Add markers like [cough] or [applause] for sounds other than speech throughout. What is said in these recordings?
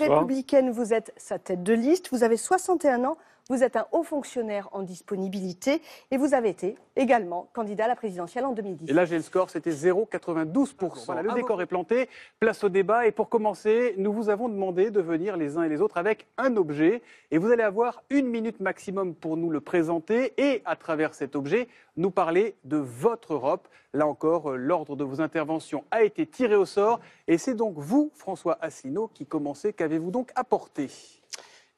Républicaine, vous êtes sa tête de liste. Vous avez 61 ans. Vous êtes un haut fonctionnaire en disponibilité et vous avez été également candidat à la présidentielle en 2010. Et là, j'ai le score, c'était 0,92%. Voilà, le décor est planté, place au débat. Et pour commencer, nous vous avons demandé de venir les uns et les autres avec un objet. Et vous allez avoir une minute maximum pour nous le présenter et, à travers cet objet, nous parler de votre Europe. Là encore, l'ordre de vos interventions a été tiré au sort. Et c'est donc vous, François Asselineau, qui commencez. Qu'avez-vous donc apporté?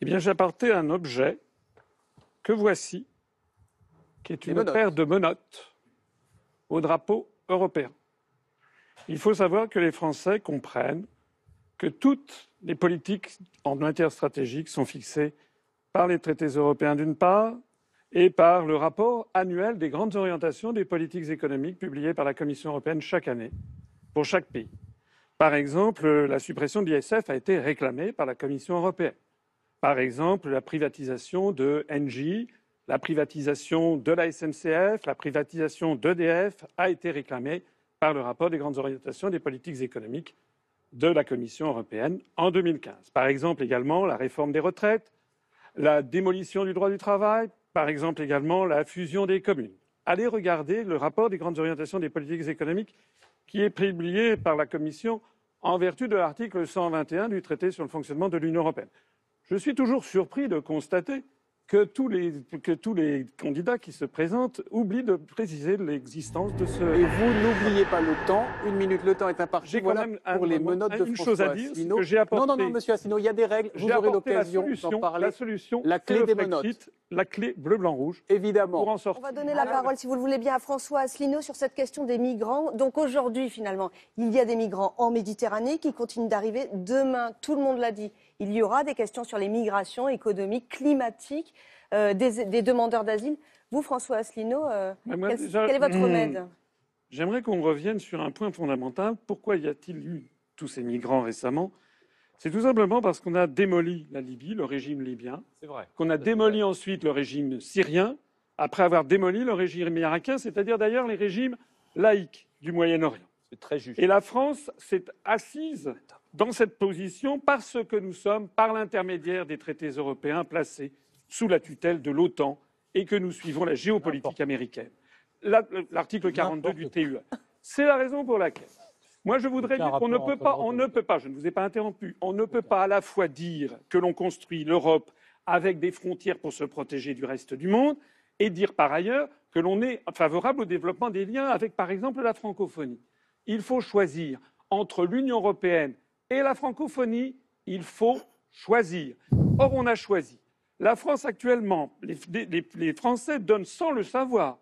Eh bien, j'ai apporté un objet que voici, qui est une paire de menottes au drapeau européen. Il faut savoir que les Français comprennent que toutes les politiques en matière stratégique sont fixées par les traités européens d'une part et par le rapport annuel des grandes orientations des politiques économiques publiées par la Commission européenne chaque année pour chaque pays. Par exemple, la suppression de l'ISF a été réclamée par la Commission européenne. Par exemple, la privatisation de Engie, la privatisation de la SNCF, la privatisation d'EDF a été réclamée par le rapport des grandes orientations des politiques économiques de la Commission européenne en 2015. Par exemple également la réforme des retraites, la démolition du droit du travail, par exemple également la fusion des communes. Allez regarder le rapport des grandes orientations des politiques économiques qui est publié par la Commission en vertu de l'article 121 du traité sur le fonctionnement de l'Union européenne. Je suis toujours surpris de constater que tous, les, que tous les candidats qui se présentent oublient de préciser l'existence de ce. Et vous n'oubliez pas le temps. Une minute, le temps est imparti. J'ai voilà même pour les menottes de une chose à dire. Que j'ai apporté... Non, non, non, monsieur Asselineau, il y a des règles. Vous aurez l'occasion d'en parler. La solution, la clé des Brexit, menottes. La clé bleu, blanc, rouge. Évidemment. Pour en sortir. On va donner la parole, si vous le voulez bien, à François Asselineau sur cette question des migrants. Donc aujourd'hui, finalement, il y a des migrants en Méditerranée qui continuent d'arriver. Demain, tout le monde l'a dit, il y aura des questions sur les migrations économiques, climatiques. Euh, des, demandeurs d'asile. Vous, François Asselineau, euh, quel, est votre hmm, remède J'aimerais qu'on revienne sur un point fondamental. Pourquoi y a-t-il eu tous ces migrants récemment? C'est tout simplement parce qu'on a démoli la Libye, le régime libyen, qu'on a démoli ensuite le régime syrien, après avoir démoli le régime irakien, c'est-à-dire d'ailleurs les régimes laïques du Moyen-Orient. C'est très juste. Et la France s'est assise dans cette position parce que nous sommes, par l'intermédiaire des traités européens, placés sous la tutelle de l'OTAN et que nous suivons la géopolitique américaine. L'article 42 du TUE. C'est la raison pour laquelle. Moi, je voudrais dire qu'on ne peut pas, on ne peut pas, je ne vous ai pas interrompu, on ne peut pas à la fois dire que l'on construit l'Europe avec des frontières pour se protéger du reste du monde et dire par ailleurs que l'on est favorable au développement des liens avec, par exemple, la francophonie. Il faut choisir entre l'Union européenne et la francophonie, il faut choisir. Or, on a choisi la France actuellement, les, Français donnent sans le savoir,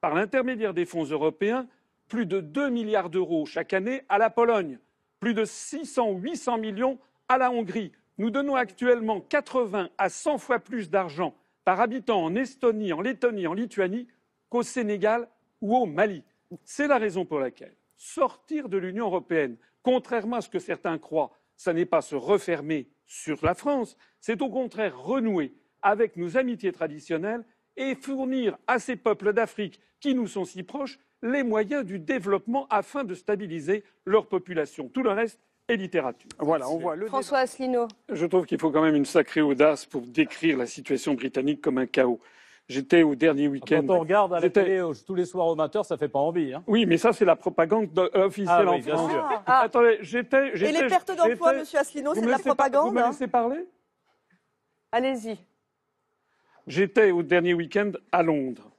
par l'intermédiaire des fonds européens, plus de 2 milliards d'euros chaque année à la Pologne, plus de 600 ou 800 millions à la Hongrie. Nous donnons actuellement 80 à 100 fois plus d'argent par habitant en Estonie, en Lettonie, en Lituanie qu'au Sénégal ou au Mali. C'est la raison pour laquelle sortir de l'Union européenne, contrairement à ce que certains croient, ce n'est pas se refermer sur la France, c'est au contraire renouer avec nos amitiés traditionnelles et fournir à ces peuples d'Afrique qui nous sont si proches les moyens du développement afin de stabiliser leur population. Tout le reste est littérature. Voilà, on voit le François Asselineau. Je trouve qu'il faut quand même une sacrée audace pour décrire la situation britannique comme un chaos. J'étais au dernier week-end. Quand on regarde à la télé tous les soirs au matin, ça fait pas envie. Hein. Oui, mais ça, c'est la propagande officielle ah, en oui, France. Sûr. Ah. Attendez, j'étais. Et les pertes d'emploi, monsieur Asselineau, c'est de la propagande Vous me hein laissez parler? Allez-y. J'étais au dernier week-end à Londres.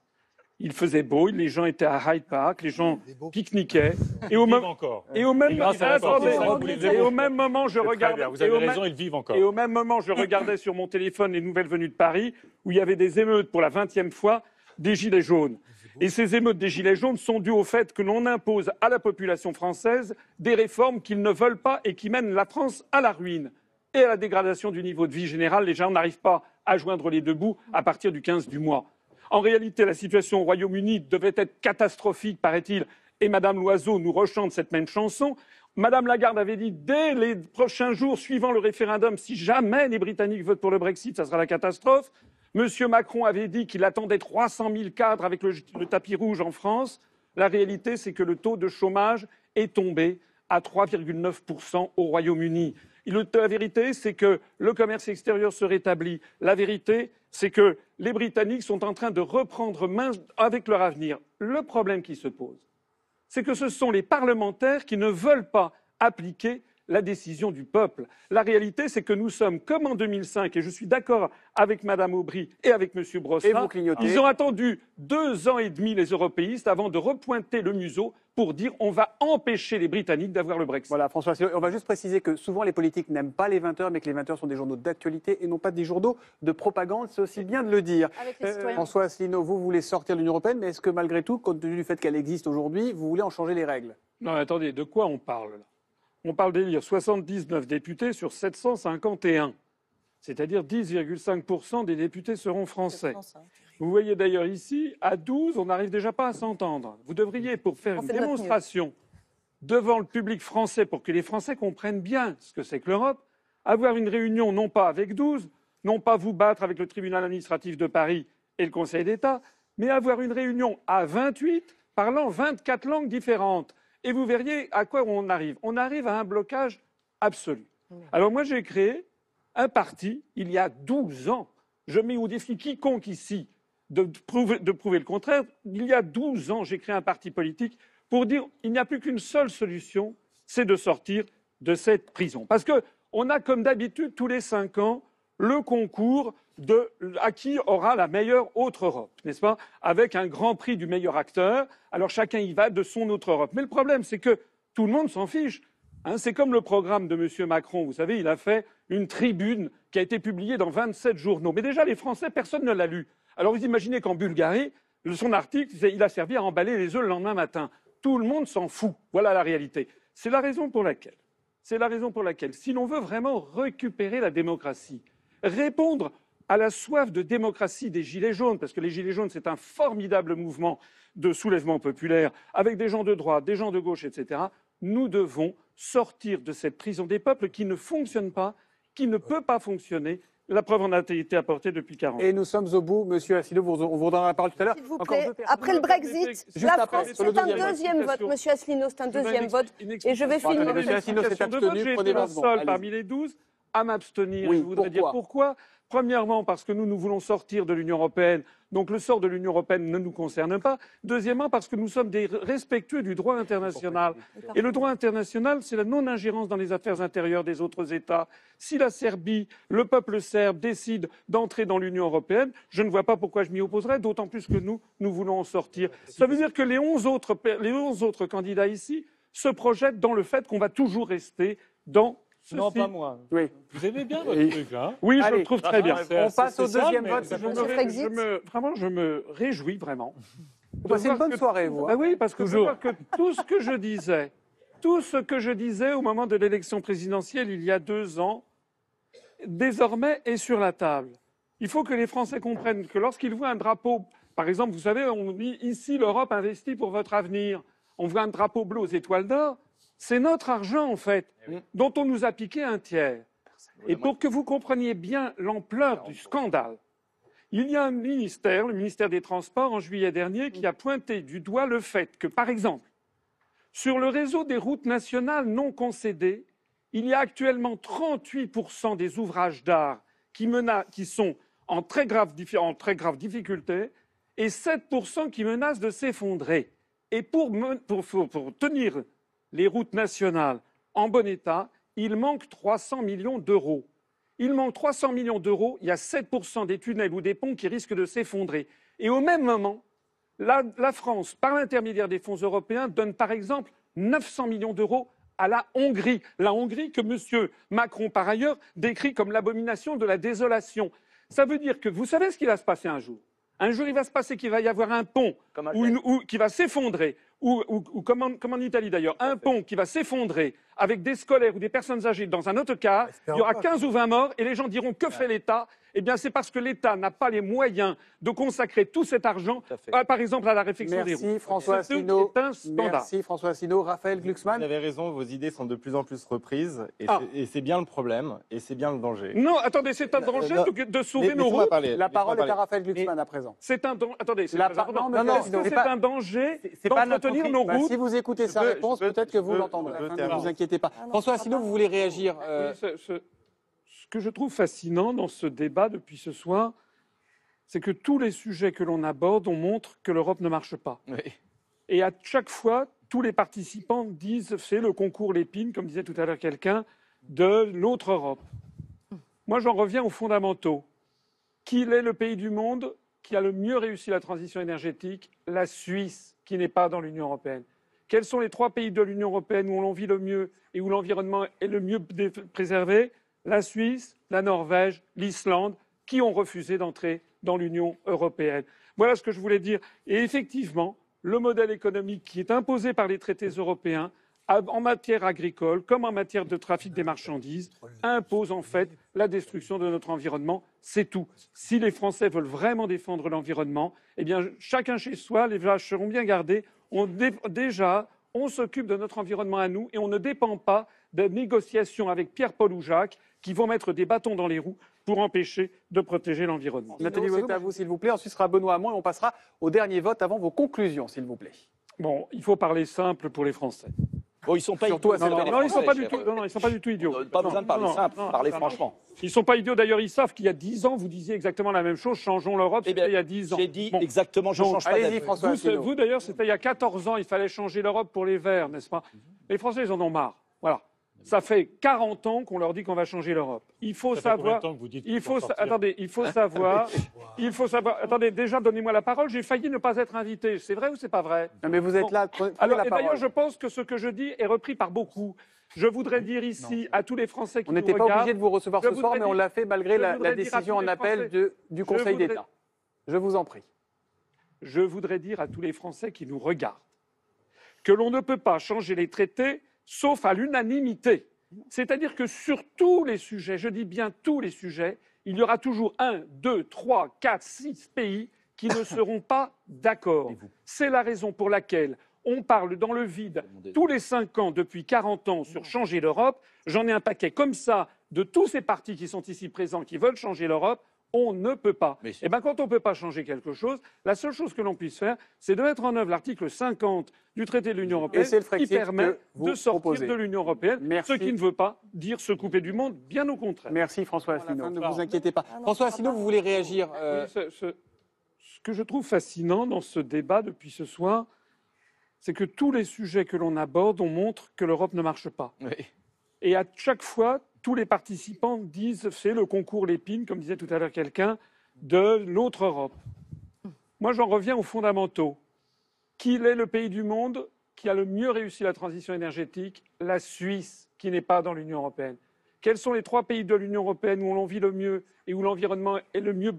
Il faisait beau, les gens étaient à Hyde Park, les gens pique-niquaient. [laughs] Et au, même, encore. Et au même, et au même moment, je regardais. Vous avez raison, ils vivent encore. Et au même moment, je regardais sur mon téléphone les nouvelles venues de Paris, où il y avait des émeutes pour la vingtième fois des gilets jaunes. Et ces émeutes des gilets jaunes sont dues au fait que l'on impose à la population française des réformes qu'ils ne veulent pas et qui mènent la France à la ruine et à la dégradation du niveau de vie général. Les gens n'arrivent pas à joindre les deux bouts à partir du 15 du mois. En réalité, la situation au Royaume-Uni devait être catastrophique, paraît-il, et Madame Loiseau nous rechante cette même chanson. Madame Lagarde avait dit dès les prochains jours suivant le référendum, si jamais les Britanniques votent pour le Brexit, ça sera la catastrophe. Monsieur Macron avait dit qu'il attendait 300 000 cadres avec le, le tapis rouge en France. La réalité, c'est que le taux de chômage est tombé à 3,9% au Royaume-Uni. La vérité, c'est que le commerce extérieur se rétablit. La vérité, c'est que les Britanniques sont en train de reprendre main avec leur avenir. Le problème qui se pose, c'est que ce sont les parlementaires qui ne veulent pas appliquer la décision du peuple. La réalité, c'est que nous sommes comme en 2005, et je suis d'accord avec Mme Aubry et avec M. Et Brossard, ils ont attendu deux ans et demi, les européistes, avant de repointer le museau pour dire on va empêcher les Britanniques d'avoir le Brexit. Voilà, François. On va juste préciser que souvent les politiques n'aiment pas les 20 heures, mais que les 20 heures sont des journaux d'actualité et non pas des journaux de propagande. C'est aussi bien de le dire. Euh. François Asselineau, vous voulez sortir de l'Union européenne, mais est-ce que malgré tout, compte tenu du fait qu'elle existe aujourd'hui, vous voulez en changer les règles? Non, mais attendez, de quoi on parle là? On parle d'élire 79 députés sur 751. C'est-à-dire 10,5% des députés seront français. Vous voyez d'ailleurs ici, à 12, on n'arrive déjà pas à s'entendre. Vous devriez, pour faire On une démonstration devant le public français, pour que les Français comprennent bien ce que c'est que l'Europe, avoir une réunion non pas avec 12, non pas vous battre avec le tribunal administratif de Paris et le Conseil d'État, mais avoir une réunion à 28 parlant 24 langues différentes. Et vous verriez à quoi on arrive. On arrive à un blocage absolu. Alors moi, j'ai créé un parti il y a 12 ans. Je mets au défi quiconque ici de prouver, de prouver le contraire. Il y a 12 ans, j'ai créé un parti politique pour dire il n'y a plus qu'une seule solution, c'est de sortir de cette prison. Parce qu'on a, comme d'habitude, tous les cinq ans, le concours de à qui aura la meilleure autre Europe, n'est-ce pas Avec un grand prix du meilleur acteur. Alors chacun y va de son autre Europe. Mais le problème, c'est que tout le monde s'en fiche. Hein, c'est comme le programme de M. Macron. Vous savez, il a fait une tribune qui a été publiée dans 27 journaux. Mais déjà, les Français, personne ne l'a lu. Alors vous imaginez qu'en Bulgarie, son article, il a servi à emballer les œufs le lendemain matin. Tout le monde s'en fout. Voilà la réalité. C'est la raison pour laquelle, c'est la raison pour laquelle, si l'on veut vraiment récupérer la démocratie, répondre à la soif de démocratie des Gilets jaunes, parce que les Gilets jaunes, c'est un formidable mouvement de soulèvement populaire, avec des gens de droite, des gens de gauche, etc., nous devons sortir de cette prison des peuples qui ne fonctionne pas, qui ne peut pas fonctionner. La preuve en a été apportée depuis 40 ans. Et nous sommes au bout, monsieur Asselineau, vous- on vous donnera la parole tout à l'heure. S'il vous Encore plaît, après le Brexit, Juste la France, c'est un deuxième. deuxième vote. Monsieur Asselineau, c'est un deuxième vote. Et je vais finir. Monsieur Asselineau s'est abstenu, prenez été le 20 secondes, seul allez-y. parmi les 12 à m'abstenir. Oui, je voudrais dire pourquoi? pourquoi? Premièrement, parce que nous, nous voulons sortir de l'Union européenne. Donc le sort de l'Union européenne ne nous concerne pas. Deuxièmement, parce que nous sommes des respectueux du droit international. Et le droit international, c'est la non-ingérence dans les affaires intérieures des autres États. Si la Serbie, le peuple serbe décide d'entrer dans l'Union européenne, je ne vois pas pourquoi je m'y opposerais, d'autant plus que nous, nous voulons en sortir. Ça veut dire que les 11 autres, pe- les 11 autres candidats ici se projettent dans le fait qu'on va toujours rester dans. Non, pas moi. Oui. Vous aimez bien votre Et- truc, hein? Oui, je Allez. le trouve très bien. C'est- On passe au deuxième vote. ça Je me, je me- vraiment, je me réjouis vraiment. Vous passez une bonne que- soirée, vous. hein. Ah oui, parce que, Toujours. que tout ce que je disais, tout ce que je disais au moment de l'élection présidentielle il y a deux ans, désormais est sur la table. Il faut que les Français comprennent que lorsqu'ils voient un drapeau, par exemple, vous savez, on dit ici l'Europe investit pour votre avenir. On voit un drapeau bleu aux étoiles d'or. C'est notre argent, en fait, dont on nous a piqué un tiers. Et pour que vous compreniez bien l'ampleur du scandale, il y a un ministère, le ministère des Transports, en juillet dernier, qui a pointé du doigt le fait que, par exemple, sur le réseau des routes nationales non concédées, il y a actuellement 38% des ouvrages d'art qui, sont en très, grave, diffi- en très grave difficulté et 7% qui menacent de s'effondrer. Et pour, me- pour- pour- pour tenir les routes nationales en bon état, il manque 300 millions d'euros. Il manque 300 millions d'euros, il y a 7% des tunnels ou des ponts qui risquent de s'effondrer. Et au même moment, la, France, par l'intermédiaire des fonds européens, donne par exemple 900 millions d'euros à la Hongrie. La Hongrie que M. Macron, par ailleurs, décrit comme l'abomination de la désolation. Ça veut dire que vous savez ce qui va se passer un jour? Un jour, il va se passer qu'il va y avoir un pont Comme ou une- ou qui va s'effondrer, ou comme, en, comme en Italie d'ailleurs, un pont qui va s'effondrer avec des scolaires ou des personnes âgées dans un autocar, il y aura 15 ou 20 morts et les gens diront que fait l'État? Eh bien, c'est parce que l'État n'a pas les moyens de consacrer tout cet argent, à à, par exemple, à la réflexion des routes. Merci François C'est Asselineau. un scandale. Merci François Asselineau. Raphaël Vous Glucksmann. avez raison, vos idées sont de plus en plus reprises et Ah. c'est- bien le problème et c'est bien le danger. Non, attendez, c'est un danger non, de, de sauver Mais- nos routes. parler, La parole est à. Raphaël Glucksmann à présent. C'est un danger. Attendez, c'est un danger d'entretenir nos Bah, routes si vous écoutez sa réponse, peut-être que vous l'entendrez. ne vous inquiétez pas. Ah François Asselineau, vous voulez réagir euh, Oui, ce, que je trouve fascinant dans ce débat depuis ce soir, c'est que tous les sujets que l'on aborde, on montre que l'Europe ne marche pas. oui. Et à chaque fois, tous les participants disent c'est le concours Lépine, comme disait tout à l'heure quelqu'un, de l'autre Europe. Moi, j'en reviens aux fondamentaux. Qu'il est le pays du monde qui a le mieux réussi la transition énergétique La Suisse, qui n'est pas dans l'Union européenne. Quels sont les trois pays de l'Union européenne où l'on vit le mieux et où l'environnement est le mieux préservé? La Suisse, la Norvège, l'Islande, qui ont refusé d'entrer dans l'Union européenne. Voilà ce que je voulais dire. Et effectivement, le modèle économique qui est imposé par les traités européens en matière agricole comme en matière de trafic des marchandises impose en fait la destruction de notre environnement. C'est tout. Si les Français veulent vraiment défendre l'environnement, eh bien chacun chez soi, les vaches seront bien gardées. On dé- déjà, on s'occupe de notre environnement à nous et on ne dépend pas de négociations avec Pierre-Paul ou Jacques qui vont mettre des bâtons dans les roues pour empêcher de protéger l'environnement. Nathalie c'est à vous, s'il vous plaît. Ensuite, ce sera Benoît Hamon et on passera au dernier vote avant vos conclusions, s'il vous plaît. Bon, il faut parler simple pour les Français. Bon, ils sont pas Surtout idiots, cette Non, non, ils sont pas du tout, non, non, ils sont pas du tout idiots. Pas Non, besoin de parler non, simple, non, parler non, franchement. Ils sont pas idiots. D'ailleurs, ils savent qu'il y a 10 ans, vous disiez exactement la même chose. Changeons l'Europe, Eh c'était bien, il y a 10 ans. J'ai dit Bon. exactement, je change pas d'avis. François Vous, vous, d'ailleurs, c'était il y a 14 ans, il fallait changer l'Europe pour les Verts, n'est-ce pas? Les Français, ils en ont marre. Voilà. Ça fait 40 ans qu'on leur dit qu'on va changer l'Europe. Il faut Ça fait combien savoir. de temps que vous dites Il faut, sa- attendez, il faut savoir, il faut savoir. Attendez, déjà, donnez-moi la parole. J'ai failli ne pas être invité. C'est vrai ou c'est pas vrai? Non, mais vous êtes Bon. là, prenez prenez Alors, la et d'ailleurs, je pense que ce que je dis est repris par beaucoup. Je voudrais dire ici à tous les Français qui On nous n'était pas regardent, obligé de vous recevoir ce soir, mais on l'a fait malgré la, décision en appel de- du Conseil voudrais- d'État. Je vous en prie. je voudrais dire à tous les Français qui nous regardent que l'on ne peut pas changer les traités sauf à l'unanimité. C'est-à-dire que sur tous les sujets, je dis bien tous les sujets, il y aura toujours un, deux, trois, quatre, six pays qui ne [laughs] seront pas d'accord. C'est la raison pour laquelle on parle dans le vide tous les cinq ans depuis 40 ans sur changer l'Europe. J'en ai un paquet comme ça de tous ces partis qui sont ici présents qui veulent changer l'Europe. On ne peut pas. Mais Et bien, quand on ne peut pas changer quelque chose, la seule chose que l'on puisse faire, c'est de mettre en œuvre l'article 50 du traité de l'Union européenne le qui permet de sortir proposez. de l'Union européenne, Merci. ce qui ne veut pas dire se couper du monde, bien au contraire. Merci François Asselineau. Ne vous inquiétez pas. Ah non, François Asselineau, vous voulez réagir euh, Oui, ce, ce- ce que je trouve fascinant dans ce débat depuis ce soir, c'est que tous les sujets que l'on aborde, on montre que l'Europe ne marche pas. Oui. Et à chaque fois, tous les participants disent c'est le concours Lépine, comme disait tout à l'heure quelqu'un, de l'autre Europe. Moi, j'en reviens aux fondamentaux. Qu'il est le pays du monde qui a le mieux réussi la transition énergétique La Suisse, qui n'est pas dans l'Union européenne. Quels sont les trois pays de l'Union européenne où l'on vit le mieux et où l'environnement est le mieux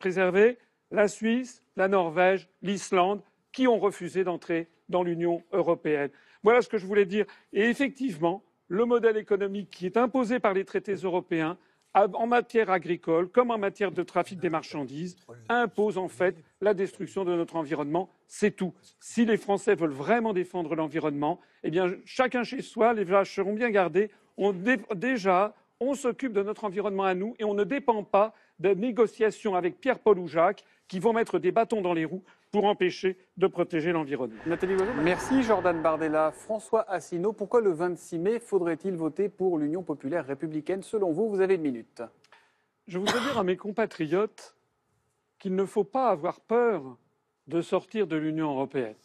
préservé? La Suisse, la Norvège, l'Islande, qui ont refusé d'entrer dans l'Union européenne. Voilà ce que je voulais dire. Et effectivement, le modèle économique qui est imposé par les traités européens en matière agricole comme en matière de trafic des marchandises impose en fait la destruction de notre environnement. C'est tout. Si les Français veulent vraiment défendre l'environnement, eh chacun chez soi, les vaches seront bien gardées. On dé- déjà, on s'occupe de notre environnement à nous et on ne dépend pas de négociations avec Pierre-Paul ou Jacques qui vont mettre des bâtons dans les roues pour empêcher de protéger l'environnement. Nathalie Loiseau Merci Jordan Bardella. François Asselineau, pourquoi le 26 mai faudrait-il voter pour l'Union populaire républicaine? Selon vous, vous avez une minute. Je voudrais dire à mes compatriotes qu'il ne faut pas avoir peur de sortir de l'Union européenne,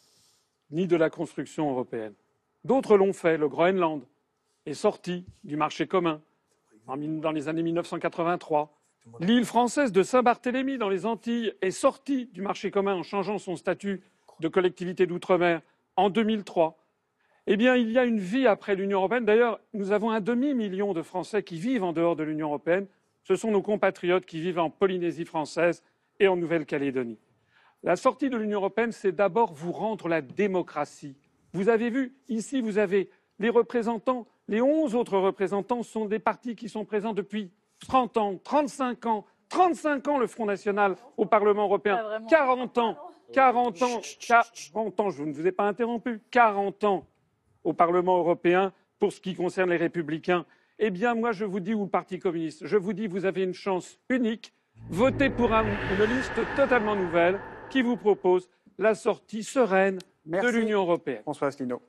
ni de la construction européenne. D'autres l'ont fait. Le Groenland est sorti du marché commun dans les années 1983. L'île française de Saint-Barthélemy dans les Antilles est sortie du marché commun en changeant son statut de collectivité d'outre-mer en 2003. Eh bien, il y a une vie après l'Union européenne. D'ailleurs, nous avons un demi-million de Français qui vivent en dehors de l'Union européenne. Ce sont nos compatriotes qui vivent en Polynésie française et en Nouvelle-Calédonie. La sortie de l'Union européenne, c'est d'abord vous rendre la démocratie. Vous avez vu, ici, vous avez les représentants, les 11 autres représentants sont des partis qui sont présents depuis 30 ans, 35 ans, 35 ans le Front National au Parlement européen, 40 ans, 40 ans, 40 ans, je ne vous ai pas interrompu, 40 ans au Parlement européen pour ce qui concerne les républicains. Eh bien, moi, je vous dis, ou le Parti communiste, je vous dis, vous avez une chance unique. Votez pour un- une liste totalement nouvelle qui vous propose la sortie sereine Merci. de l'Union européenne. François Asselineau.